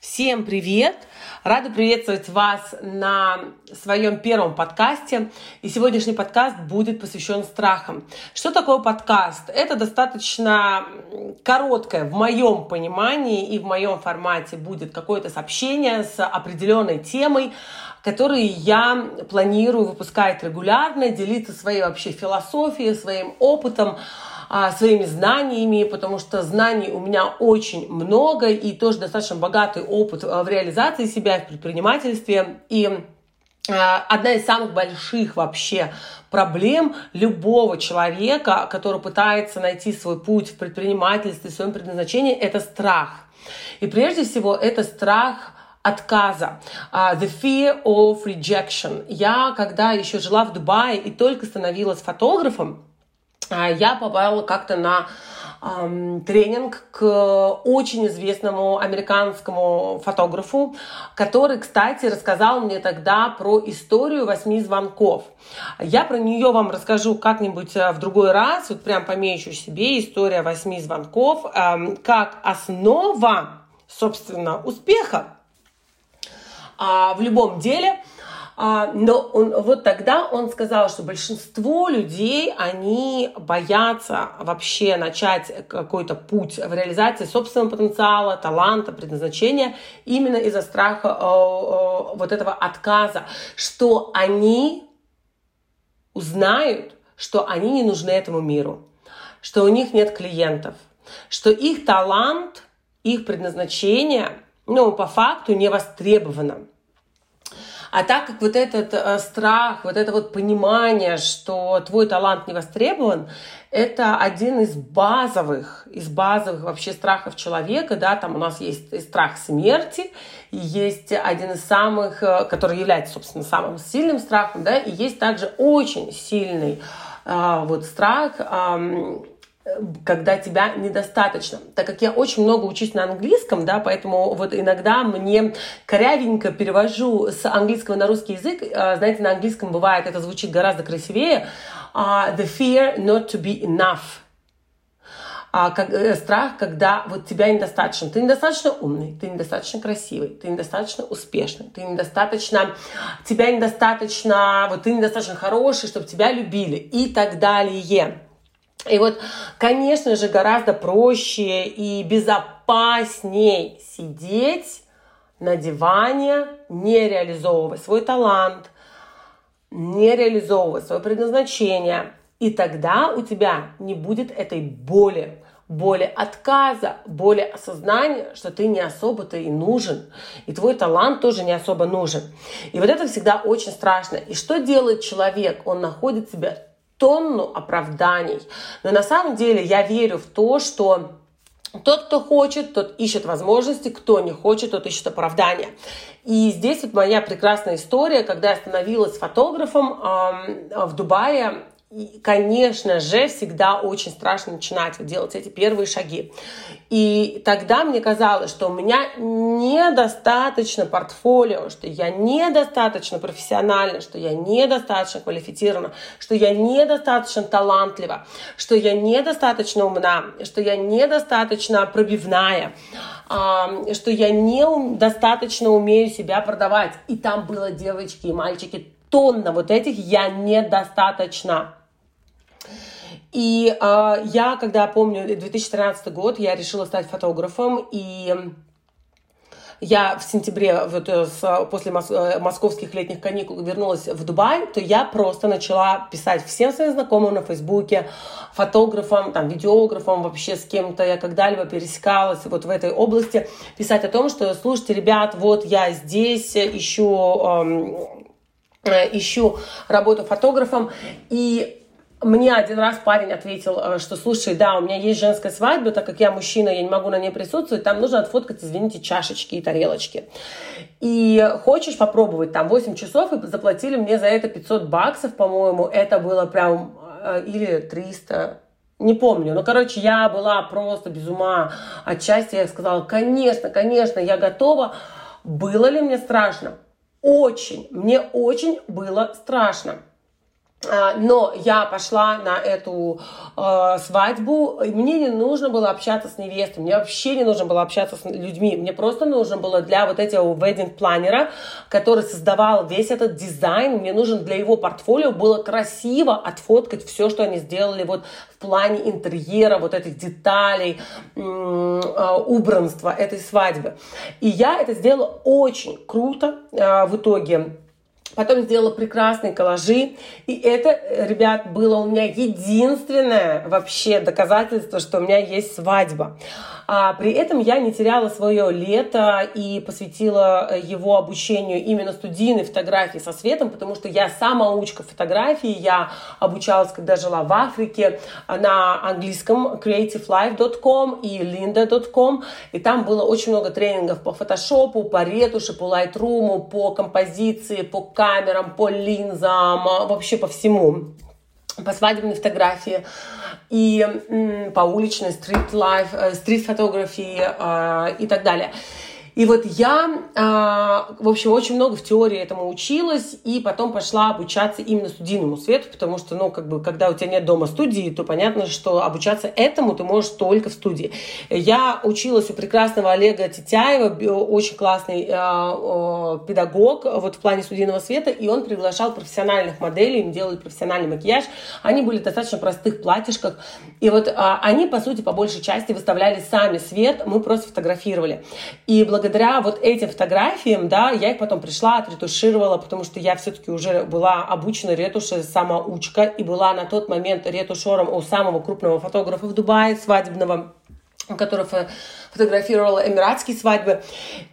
Всем привет! Рада приветствовать вас на своем первом подкасте. И сегодняшний подкаст будет посвящен страхам. Что такое подкаст? Это достаточно короткое, в моем понимании и в моем формате будет какое-то сообщение с определенной темой, которые я планирую выпускать регулярно, делиться своей вообще философией, своим опытом, а, своими знаниями, потому что знаний у меня очень много и тоже достаточно богатый опыт а, в реализации себя в предпринимательстве. И а, одна из самых больших вообще проблем любого человека, который пытается найти свой путь в предпринимательстве, в своем предназначении, это страх. И прежде всего это страх отказа. Uh, the fear of rejection. Я, когда еще жила в Дубае и только становилась фотографом, я попала как-то на тренинг к очень известному американскому фотографу, который, кстати, рассказал мне тогда про историю восьми звонков. Я про нее вам расскажу как-нибудь э, в другой раз, вот прям помечу себе история восьми звонков, как основа, собственно, успеха э, в любом деле – а, но он, вот тогда он сказал, что большинство людей, они боятся вообще начать какой-то путь в реализации собственного потенциала, таланта, предназначения именно из-за страха э, э, вот этого отказа, что они узнают, что они не нужны этому миру, что у них нет клиентов, что их талант, их предназначение, ну, по факту не востребовано. А так как вот этот э, страх, вот это вот понимание, что твой талант не востребован, это один из базовых, из базовых вообще страхов человека, да, там у нас есть страх смерти, и есть один из самых, э, который является, собственно, самым сильным страхом, да, и есть также очень сильный э, вот страх э, когда тебя недостаточно. Так как я очень много учусь на английском, да, поэтому вот иногда мне корявенько перевожу с английского на русский язык. А, знаете, на английском бывает, это звучит гораздо красивее. Uh, the fear not to be enough. А, как, э, страх, когда вот тебя недостаточно. Ты недостаточно умный, ты недостаточно красивый, ты недостаточно успешный, ты недостаточно, тебя недостаточно, вот ты недостаточно хороший, чтобы тебя любили и так далее. И вот, конечно же, гораздо проще и безопасней сидеть на диване, не реализовывая свой талант, не реализовывая свое предназначение. И тогда у тебя не будет этой боли, боли отказа, боли осознания, что ты не особо-то и нужен, и твой талант тоже не особо нужен. И вот это всегда очень страшно. И что делает человек? Он находит себя тонну оправданий. Но на самом деле я верю в то, что тот, кто хочет, тот ищет возможности, кто не хочет, тот ищет оправдания. И здесь вот моя прекрасная история, когда я становилась фотографом э, в Дубае, и, конечно же, всегда очень страшно начинать делать эти первые шаги. И тогда мне казалось, что у меня недостаточно портфолио, что я недостаточно профессиональна, что я недостаточно квалифицирована, что я недостаточно талантлива, что я недостаточно умна, что я недостаточно пробивная, что я недостаточно умею себя продавать. И там было девочки и мальчики тонна вот этих я недостаточно. И э, я, когда помню 2013 год, я решила стать фотографом, и я в сентябре, вот, э, с, после мос, э, московских летних каникул вернулась в Дубай, то я просто начала писать всем своим знакомым на Фейсбуке, фотографам, там, видеографам, вообще с кем-то. Я когда-либо пересекалась вот в этой области, писать о том, что, слушайте, ребят, вот я здесь ищу... Эм, ищу работу фотографом, и мне один раз парень ответил, э, что, слушай, да, у меня есть женская свадьба, так как я мужчина, я не могу на ней присутствовать, там нужно отфоткать, извините, чашечки и тарелочки. И хочешь попробовать, там 8 часов, и заплатили мне за это 500 баксов, по-моему, это было прям, э, или 300, не помню. Но, короче, я была просто без ума от счастья. Я сказала, конечно, конечно, я готова. Было ли мне страшно? Очень. Мне очень было страшно. А, но я пошла на эту э, свадьбу, и мне не нужно было общаться с невестой, мне вообще не нужно было общаться с людьми, мне просто нужно было для вот этого wedding-планера, который создавал весь этот дизайн, мне нужен для его портфолио было красиво отфоткать все, что они сделали вот в плане интерьера, вот этих деталей, э, убранства этой свадьбы. И я это сделала очень круто э, в итоге Потом сделала прекрасные коллажи. И это, ребят, было у меня единственное вообще доказательство, что у меня есть свадьба. А при этом я не теряла свое лето и посвятила его обучению именно студийной фотографии со светом, потому что я самоучка фотографии. Я обучалась, когда жила в Африке, на английском creativelife.com и linda.com. И там было очень много тренингов по фотошопу, по ретуши, по лайтруму, по композиции, по камерам, по линзам, вообще по всему по свадебной фотографии и по уличной стрит-лайф, э, стрит-фотографии э, и так далее. И вот я, а, в общем, очень много в теории этому училась, и потом пошла обучаться именно студийному свету, потому что, ну, как бы, когда у тебя нет дома студии, то понятно, что обучаться этому ты можешь только в студии. Я училась у прекрасного Олега Титяева, очень классный а, педагог вот в плане студийного света, и он приглашал профессиональных моделей, им делали профессиональный макияж. Они были в достаточно простых платьишках, и вот а, они, по сути, по большей части выставляли сами свет, мы просто фотографировали. И благодаря благодаря вот этим фотографиям, да, я их потом пришла, отретушировала, потому что я все-таки уже была обучена ретуше самоучка и была на тот момент ретушером у самого крупного фотографа в Дубае, свадебного, который фотографировала эмиратские свадьбы.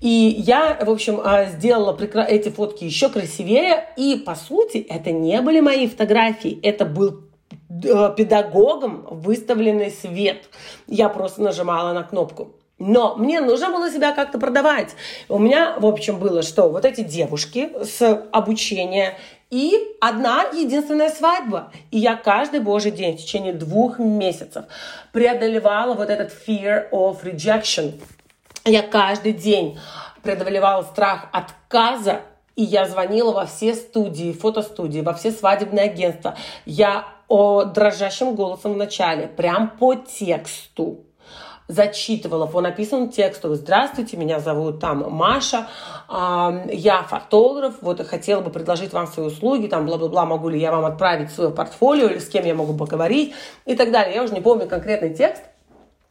И я, в общем, а, сделала эти фотки еще красивее. И, по сути, это не были мои фотографии, это был э, педагогом выставленный свет. Я просто нажимала на кнопку. Но мне нужно было себя как-то продавать. У меня, в общем, было что? Вот эти девушки с обучения и одна единственная свадьба. И я каждый божий день в течение двух месяцев преодолевала вот этот fear of rejection. Я каждый день преодолевала страх отказа и я звонила во все студии, фотостудии, во все свадебные агентства. Я о дрожащим голосом в начале, прям по тексту зачитывала. По написанному тексту. Здравствуйте, меня зовут там Маша, я фотограф, вот хотела бы предложить вам свои услуги, там бла-бла-бла, могу ли я вам отправить свое портфолио или с кем я могу поговорить? И так далее. Я уже не помню конкретный текст,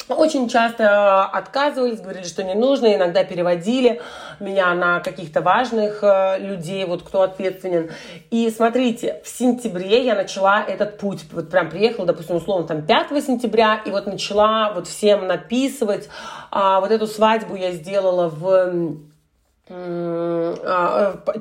очень часто отказывались, говорили, что не нужно, иногда переводили меня на каких-то важных э, людей, вот кто ответственен. И смотрите, в сентябре я начала этот путь, вот прям приехала, допустим, условно, там 5 сентября, и вот начала вот всем написывать. А, вот эту свадьбу я сделала в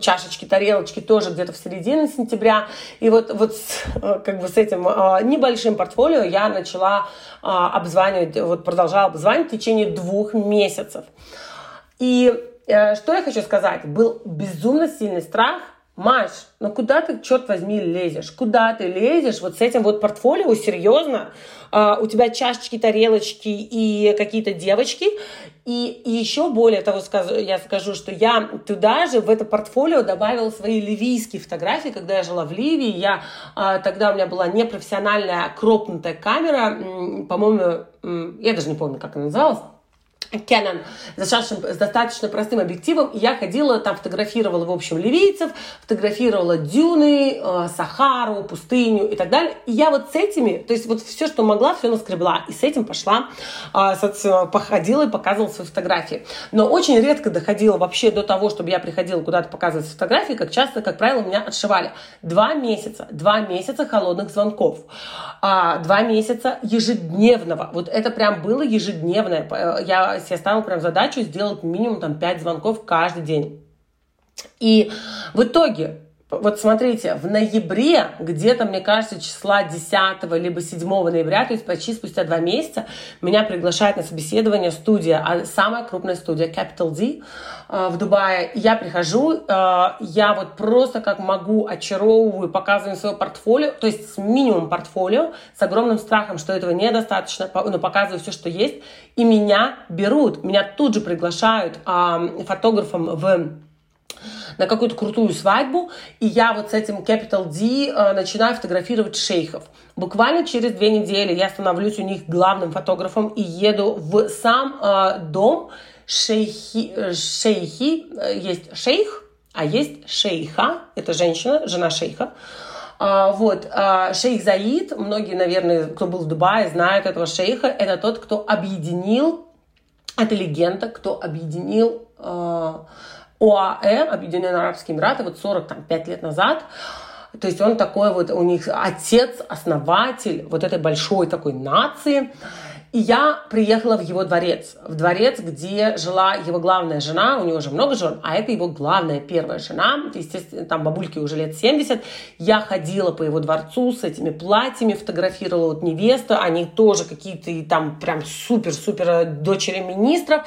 чашечки, тарелочки тоже где-то в середине сентября. И вот, вот с, как бы с этим а, небольшим портфолио я начала а, обзванивать, вот продолжала обзванивать в течение двух месяцев. И э, что я хочу сказать? Был безумно сильный страх, Маш, ну куда ты, черт возьми, лезешь? Куда ты лезешь вот с этим вот портфолио, серьезно? У тебя чашечки, тарелочки и какие-то девочки. И, и еще более того, скажу, я скажу, что я туда же, в это портфолио добавила свои ливийские фотографии, когда я жила в Ливии. Я, uh, тогда у меня была непрофессиональная кропнутая камера, по-моему, я даже не помню, как она называлась. Canon с достаточно простым объективом. И я ходила, там фотографировала, в общем, ливийцев, фотографировала дюны, э, Сахару, пустыню и так далее. И я вот с этими, то есть вот все, что могла, все наскребла. И с этим пошла, э, походила и показывала свои фотографии. Но очень редко доходила вообще до того, чтобы я приходила куда-то показывать фотографии, как часто, как правило, меня отшивали. Два месяца, два месяца холодных звонков, а, два месяца ежедневного. Вот это прям было ежедневное. Э, я себе ставила прям задачу сделать минимум там 5 звонков каждый день. И в итоге вот смотрите, в ноябре, где-то, мне кажется, числа 10 либо 7 ноября, то есть почти спустя два месяца, меня приглашает на собеседование студия, а самая крупная студия Capital D э, в Дубае. Я прихожу, э, я вот просто как могу очаровываю, показываю свое портфолио, то есть с минимум портфолио, с огромным страхом, что этого недостаточно, но показываю все, что есть, и меня берут, меня тут же приглашают фотографом в на какую-то крутую свадьбу, и я вот с этим Capital D э, начинаю фотографировать шейхов. Буквально через две недели я становлюсь у них главным фотографом и еду в сам э, дом шейхи, э, шейхи, есть шейх, а есть шейха, это женщина, жена шейха. А, вот, а, шейх Заид, многие, наверное, кто был в Дубае, знают этого шейха, это тот, кто объединил, это легенда, кто объединил ОАЭ, Объединенные Арабские Эмираты, вот 45 лет назад. То есть он такой вот, у них отец, основатель вот этой большой такой нации. И я приехала в его дворец, в дворец, где жила его главная жена, у него уже много жен, а это его главная первая жена, естественно, там бабульке уже лет 70. Я ходила по его дворцу с этими платьями, фотографировала вот невесту, они тоже какие-то там прям супер-супер дочери министров.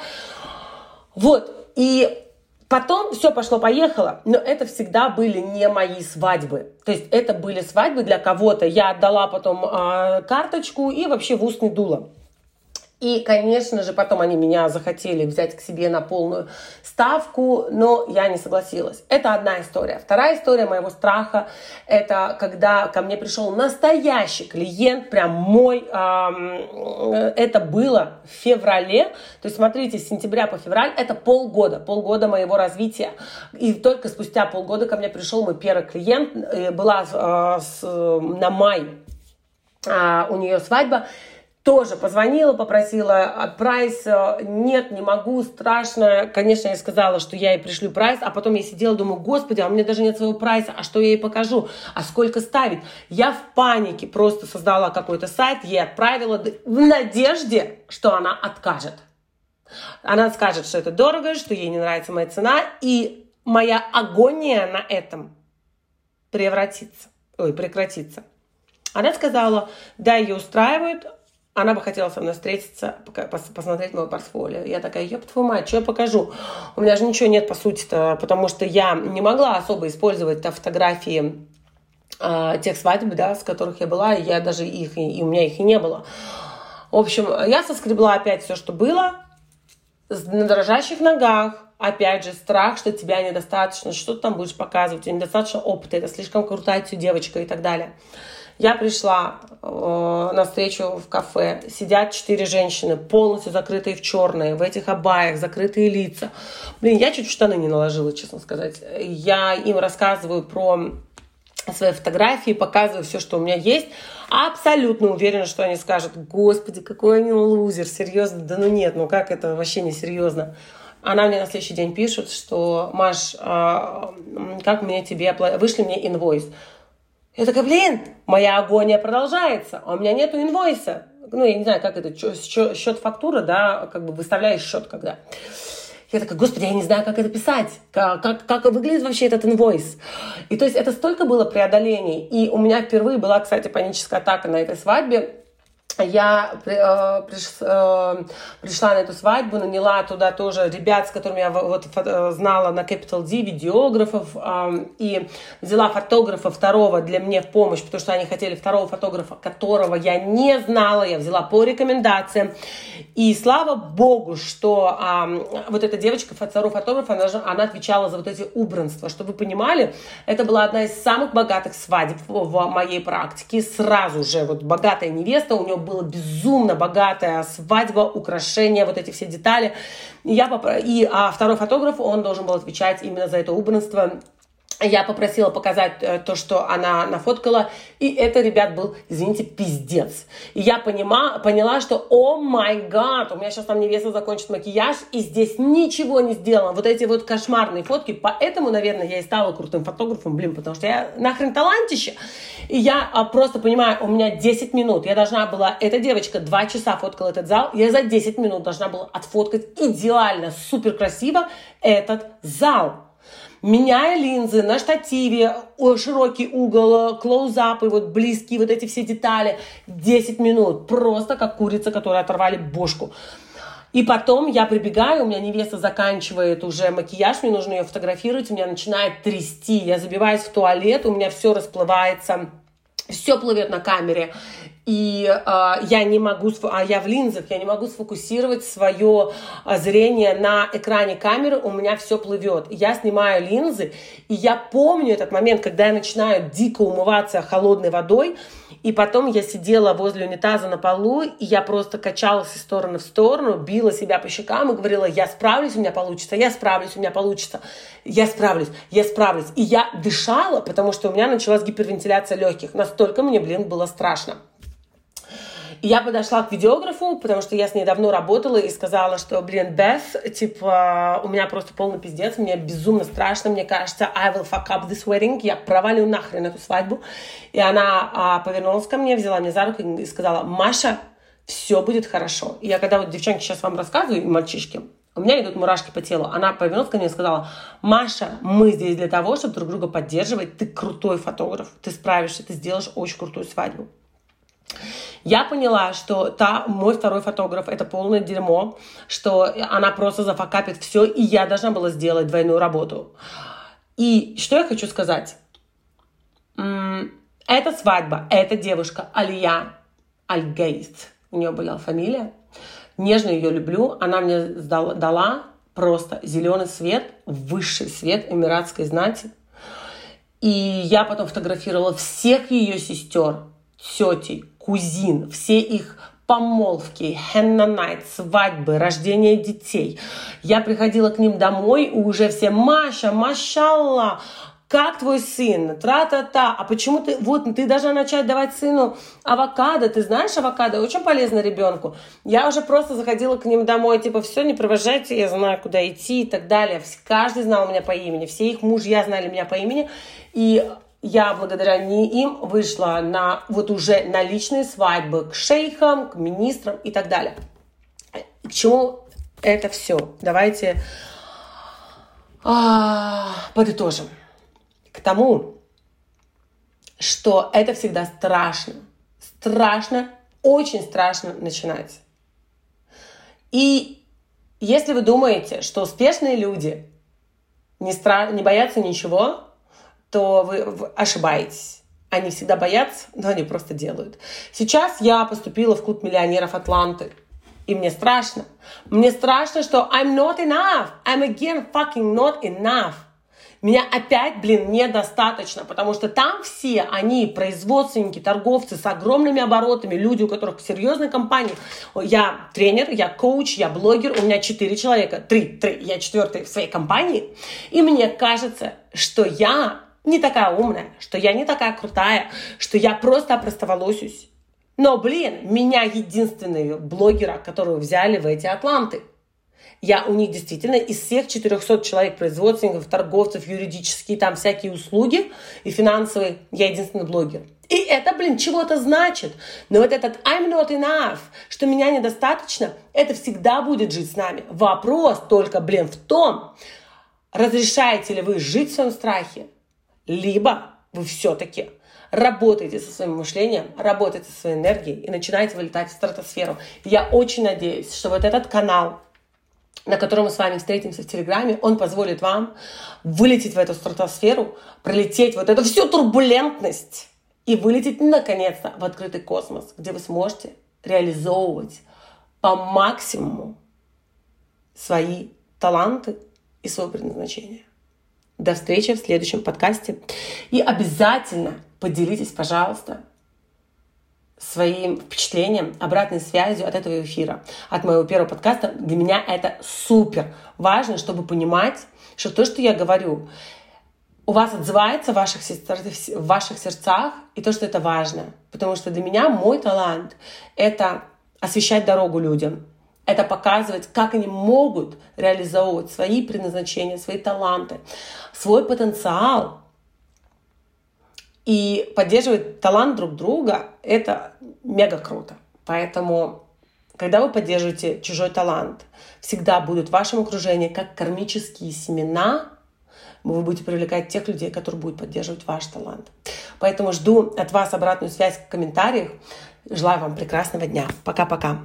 Вот, и Потом все пошло-поехало, но это всегда были не мои свадьбы. То есть это были свадьбы для кого-то. Я отдала потом э, карточку и вообще в ус не дула. И, конечно же, потом они меня захотели взять к себе на полную ставку, но я не согласилась. Это одна история. Вторая история моего страха – это когда ко мне пришел настоящий клиент, прям мой. это было в феврале. То есть, смотрите, с сентября по февраль – это полгода, полгода моего развития. И только спустя полгода ко мне пришел мой первый клиент. Э, была а, на май а, у нее свадьба тоже позвонила, попросила прайс. Э, нет, не могу, страшно. Конечно, я сказала, что я ей пришлю прайс, а потом я сидела, думаю, господи, а у меня даже нет своего прайса, а что я ей покажу, а сколько ставить? Я в панике просто создала какой-то сайт, ей отправила в надежде, что она откажет. Она скажет, что это дорого, что ей не нравится моя цена, и моя агония на этом превратится, ой, прекратится. Она сказала, да, ее устраивает, она бы хотела со мной встретиться, посмотреть мое портфолио. Я такая, ёб твою мать, что я покажу? У меня же ничего нет, по сути-то, потому что я не могла особо использовать фотографии э, тех свадеб, да, с которых я была, и я даже их, и, у меня их и не было. В общем, я соскребла опять все, что было, на дрожащих ногах, опять же, страх, что тебя недостаточно, что ты там будешь показывать, недостаточно опыта, это слишком крутая девочка и так далее. Я пришла э, на встречу в кафе, сидят четыре женщины, полностью закрытые в черные, в этих абаях, закрытые лица. Блин, я чуть в штаны не наложила, честно сказать. Я им рассказываю про свои фотографии, показываю все, что у меня есть. Абсолютно уверена, что они скажут, господи, какой они лузер, серьезно, да ну нет, ну как это вообще не серьезно. Она мне на следующий день пишет, что, Маш, а, как мне тебе, вышли мне инвойс. Я такая, блин, моя агония продолжается, а у меня нету инвойса. Ну, я не знаю, как это, счет фактура, да, как бы выставляешь счет когда. Я такая, господи, я не знаю, как это писать, как, как, как выглядит вообще этот инвойс. И то есть это столько было преодолений. И у меня впервые была, кстати, паническая атака на этой свадьбе я э, приш, э, пришла на эту свадьбу, наняла туда тоже ребят, с которыми я вот э, знала на Capital D, видеографов, э, и взяла фотографа второго для мне в помощь, потому что они хотели второго фотографа, которого я не знала, я взяла по рекомендациям. И слава богу, что э, вот эта девочка, второй фотограф, она, она отвечала за вот эти убранства. Чтобы вы понимали, это была одна из самых богатых свадеб в моей практике. Сразу же вот богатая невеста, у нее была безумно богатая свадьба, украшения, вот эти все детали. И, я поп... и а второй фотограф, он должен был отвечать именно за это убранство я попросила показать э, то, что она нафоткала, и это, ребят, был, извините, пиздец. И я понима, поняла, что, о май гад, у меня сейчас там невеста закончит макияж, и здесь ничего не сделано. Вот эти вот кошмарные фотки, поэтому, наверное, я и стала крутым фотографом, блин, потому что я нахрен талантище. И я а, просто понимаю, у меня 10 минут, я должна была, эта девочка 2 часа фоткала этот зал, я за 10 минут должна была отфоткать идеально, супер красиво этот зал меняя линзы на штативе, широкий угол, клоузапы, вот близкие вот эти все детали. 10 минут. Просто как курица, которой оторвали бошку. И потом я прибегаю, у меня невеста заканчивает уже макияж, мне нужно ее фотографировать, у меня начинает трясти, я забиваюсь в туалет, у меня все расплывается, все плывет на камере. И э, я не могу, а я в линзах, я не могу сфокусировать свое а, зрение на экране камеры, у меня все плывет. Я снимаю линзы, и я помню этот момент, когда я начинаю дико умываться холодной водой, и потом я сидела возле унитаза на полу, и я просто качалась из стороны в сторону, била себя по щекам и говорила, я справлюсь, у меня получится, я справлюсь, у меня получится, я справлюсь, я справлюсь. И я дышала, потому что у меня началась гипервентиляция легких. Настолько мне, блин, было страшно. Я подошла к видеографу, потому что я с ней давно работала и сказала, что, блин, Бeth, типа, у меня просто полный пиздец, мне безумно страшно, мне кажется, I will fuck up this wedding, я провалю нахрен эту свадьбу. И она а, повернулась ко мне, взяла меня за руку и сказала, Маша, все будет хорошо. И я когда вот девчонки сейчас вам рассказываю, и мальчишки, у меня идут мурашки по телу. Она повернулась ко мне и сказала, Маша, мы здесь для того, чтобы друг друга поддерживать. Ты крутой фотограф, ты справишься, ты сделаешь очень крутую свадьбу. Я поняла, что та, мой второй фотограф, это полное дерьмо, что она просто зафакапит все, и я должна была сделать двойную работу. И что я хочу сказать? Эта свадьба, эта девушка, Алия Альгейст, у нее была фамилия, нежно ее люблю, она мне дала просто зеленый свет, высший свет эмиратской знати. И я потом фотографировала всех ее сестер, тетей, кузин, все их помолвки, хенна найт, свадьбы, рождение детей. Я приходила к ним домой, и уже все Маша, машалла, как твой сын, тра-та-та, а почему ты, вот, ты должна начать давать сыну авокадо, ты знаешь авокадо, очень полезно ребенку. Я уже просто заходила к ним домой, типа, все, не провожайте, я знаю, куда идти и так далее. Каждый знал меня по имени, все их мужья знали меня по имени, и я благодаря им вышла на вот уже на личные свадьбы к шейхам, к министрам и так далее. К чему это все? Давайте а, подытожим. К тому, что это всегда страшно. Страшно, очень страшно начинать. И если вы думаете, что успешные люди не, стра- не боятся ничего, то вы ошибаетесь. Они всегда боятся, но они просто делают. Сейчас я поступила в клуб миллионеров Атланты. И мне страшно. Мне страшно, что I'm not enough. I'm again fucking not enough. Меня опять, блин, недостаточно, потому что там все они производственники, торговцы с огромными оборотами, люди, у которых серьезные компании. Я тренер, я коуч, я блогер, у меня четыре человека, три, три, я четвертый в своей компании. И мне кажется, что я не такая умная, что я не такая крутая, что я просто опростоволосюсь. Но, блин, меня единственные блогера, которые взяли в эти Атланты. Я у них действительно из всех 400 человек, производственников, торговцев, юридические, там всякие услуги и финансовые, я единственный блогер. И это, блин, чего-то значит. Но вот этот I'm not enough, что меня недостаточно, это всегда будет жить с нами. Вопрос только, блин, в том, разрешаете ли вы жить в своем страхе, либо вы все-таки работаете со своим мышлением, работаете со своей энергией и начинаете вылетать в стратосферу. Я очень надеюсь, что вот этот канал, на котором мы с вами встретимся в Телеграме, он позволит вам вылететь в эту стратосферу, пролететь вот эту всю турбулентность и вылететь наконец-то в открытый космос, где вы сможете реализовывать по максимуму свои таланты и свое предназначение. До встречи в следующем подкасте. И обязательно поделитесь, пожалуйста, своим впечатлением, обратной связью от этого эфира, от моего первого подкаста. Для меня это супер важно, чтобы понимать, что то, что я говорю, у вас отзывается в ваших, в ваших сердцах, и то, что это важно. Потому что для меня мой талант — это освещать дорогу людям, это показывать, как они могут реализовывать свои предназначения, свои таланты, свой потенциал. И поддерживать талант друг друга — это мега круто. Поэтому, когда вы поддерживаете чужой талант, всегда будут в вашем окружении как кармические семена, вы будете привлекать тех людей, которые будут поддерживать ваш талант. Поэтому жду от вас обратную связь в комментариях. Желаю вам прекрасного дня. Пока-пока.